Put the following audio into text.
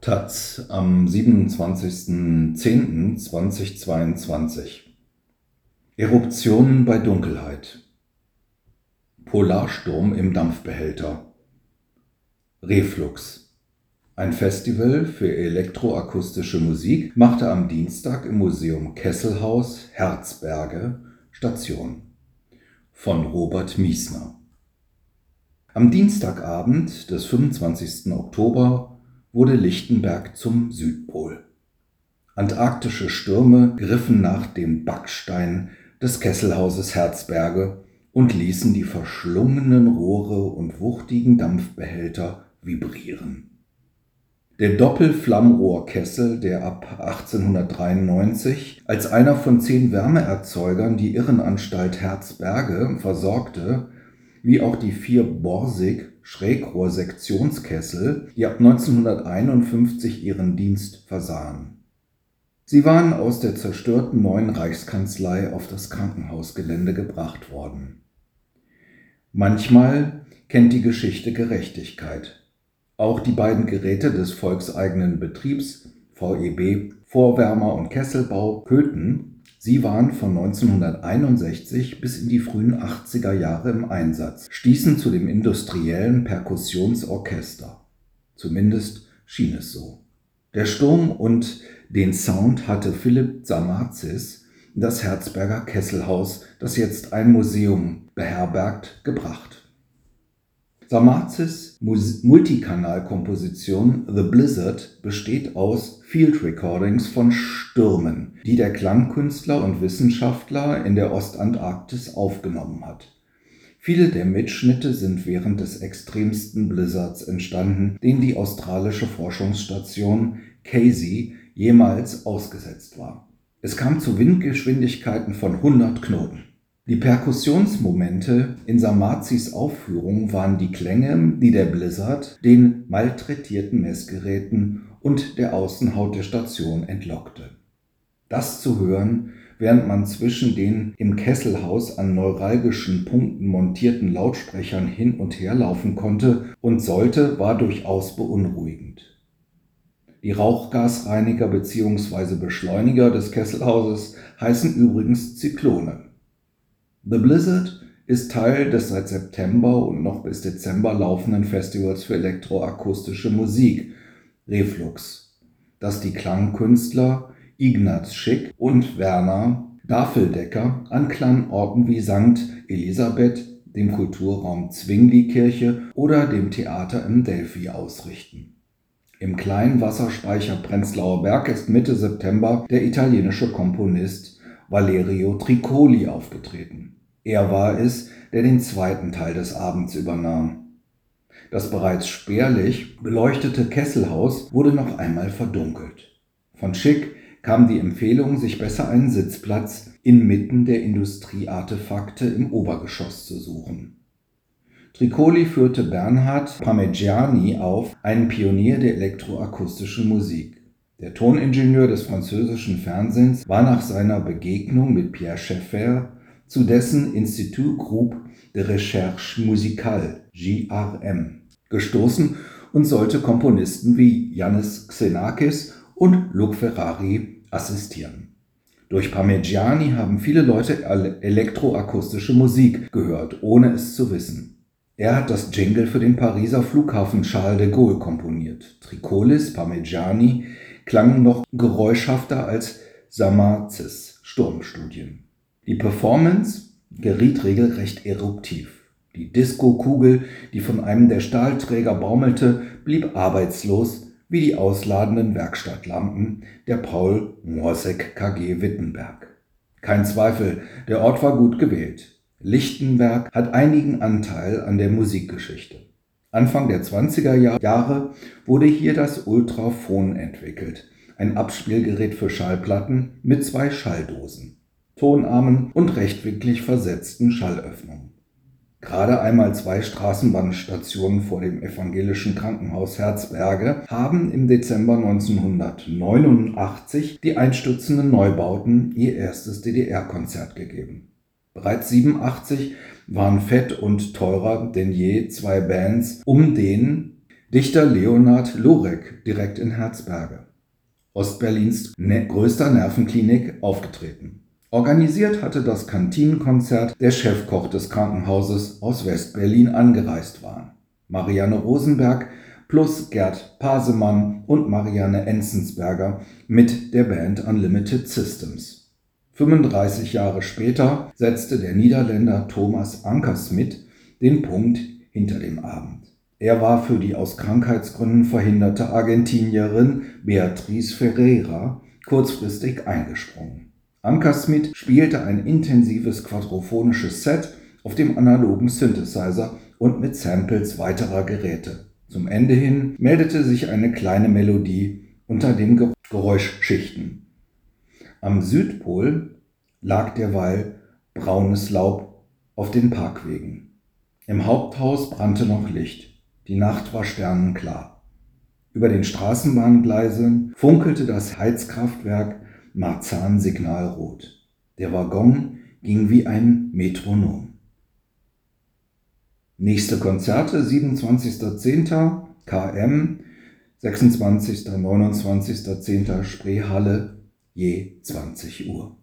Taz am 27.10.2022 Eruptionen bei Dunkelheit Polarsturm im Dampfbehälter Reflux Ein Festival für elektroakustische Musik machte am Dienstag im Museum Kesselhaus Herzberge Station. Von Robert Miesner Am Dienstagabend des 25. Oktober wurde Lichtenberg zum Südpol. Antarktische Stürme griffen nach dem Backstein des Kesselhauses Herzberge und ließen die verschlungenen Rohre und wuchtigen Dampfbehälter vibrieren. Der Doppelflammrohrkessel, der ab 1893 als einer von zehn Wärmeerzeugern die Irrenanstalt Herzberge versorgte, wie auch die vier Borsig Schrägrohrsektionskessel, die ab 1951 ihren Dienst versahen. Sie waren aus der zerstörten neuen Reichskanzlei auf das Krankenhausgelände gebracht worden. Manchmal kennt die Geschichte Gerechtigkeit. Auch die beiden Geräte des volkseigenen Betriebs VEB Vorwärmer und Kesselbau Köthen Sie waren von 1961 bis in die frühen 80er Jahre im Einsatz, stießen zu dem industriellen Perkussionsorchester. Zumindest schien es so. Der Sturm und den Sound hatte Philipp Samazis das Herzberger Kesselhaus, das jetzt ein Museum beherbergt, gebracht. Samazis Multikanalkomposition The Blizzard besteht aus Field Recordings von Stürmen, die der Klangkünstler und Wissenschaftler in der Ostantarktis aufgenommen hat. Viele der Mitschnitte sind während des extremsten Blizzards entstanden, den die australische Forschungsstation Casey jemals ausgesetzt war. Es kam zu Windgeschwindigkeiten von 100 Knoten. Die Perkussionsmomente in Samazis Aufführung waren die Klänge, die der Blizzard den malträtierten Messgeräten und der Außenhaut der Station entlockte. Das zu hören, während man zwischen den im Kesselhaus an neuralgischen Punkten montierten Lautsprechern hin und her laufen konnte und sollte, war durchaus beunruhigend. Die Rauchgasreiniger bzw. Beschleuniger des Kesselhauses heißen übrigens Zyklone. The Blizzard ist Teil des seit September und noch bis Dezember laufenden Festivals für elektroakustische Musik Reflux, das die Klangkünstler Ignaz Schick und Werner Dafeldecker an kleinen Orten wie St. Elisabeth, dem Kulturraum Zwingli-Kirche oder dem Theater im Delphi ausrichten. Im kleinen Wasserspeicher Prenzlauer Berg ist Mitte September der italienische Komponist Valerio Tricoli aufgetreten. Er war es, der den zweiten Teil des Abends übernahm. Das bereits spärlich beleuchtete Kesselhaus wurde noch einmal verdunkelt. Von Schick kam die Empfehlung, sich besser einen Sitzplatz inmitten der Industrieartefakte im Obergeschoss zu suchen. Tricoli führte Bernhard Parmigiani auf, einen Pionier der elektroakustischen Musik. Der Toningenieur des französischen Fernsehens war nach seiner Begegnung mit Pierre Schaeffer zu dessen Institut Groupe de Recherche Musicale (GRM) gestoßen und sollte Komponisten wie Yannis Xenakis und Luc Ferrari assistieren. Durch Parmigiani haben viele Leute elektroakustische Musik gehört, ohne es zu wissen. Er hat das Jingle für den Pariser Flughafen Charles de Gaulle komponiert. Tricolis Parmigiani klangen noch geräuschhafter als Samazes Sturmstudien. Die Performance geriet regelrecht eruptiv. Die Diskokugel, die von einem der Stahlträger baumelte, blieb arbeitslos wie die ausladenden Werkstattlampen der Paul Morsek KG Wittenberg. Kein Zweifel, der Ort war gut gewählt. Lichtenberg hat einigen Anteil an der Musikgeschichte. Anfang der 20er Jahre wurde hier das Ultraphon entwickelt, ein Abspielgerät für Schallplatten mit zwei Schalldosen, tonarmen und rechtwinklig versetzten Schallöffnungen. Gerade einmal zwei Straßenbahnstationen vor dem evangelischen Krankenhaus Herzberge haben im Dezember 1989 die einstürzenden Neubauten ihr erstes DDR-Konzert gegeben. Bereits 87 waren fett und teurer denn je zwei Bands um den Dichter Leonhard Lorek direkt in Herzberge. Ostberlins ne größter Nervenklinik aufgetreten. Organisiert hatte das Kantinenkonzert der Chefkoch des Krankenhauses aus Westberlin angereist war. Marianne Rosenberg plus Gerd Pasemann und Marianne Enzensberger mit der Band Unlimited Systems. 35 Jahre später setzte der Niederländer Thomas Ankersmit den Punkt hinter dem Abend. Er war für die aus Krankheitsgründen verhinderte Argentinierin Beatriz Ferreira kurzfristig eingesprungen. Ankersmit spielte ein intensives quadrophonisches Set auf dem analogen Synthesizer und mit Samples weiterer Geräte. Zum Ende hin meldete sich eine kleine Melodie unter den Geräuschschichten. Am Südpol lag derweil braunes Laub auf den Parkwegen. Im Haupthaus brannte noch Licht. Die Nacht war sternenklar. Über den Straßenbahngleisen funkelte das Heizkraftwerk Marzahn signalrot. Der Waggon ging wie ein Metronom. Nächste Konzerte 27.10. KM, 26. 29.10. Spreehalle je 20 Uhr.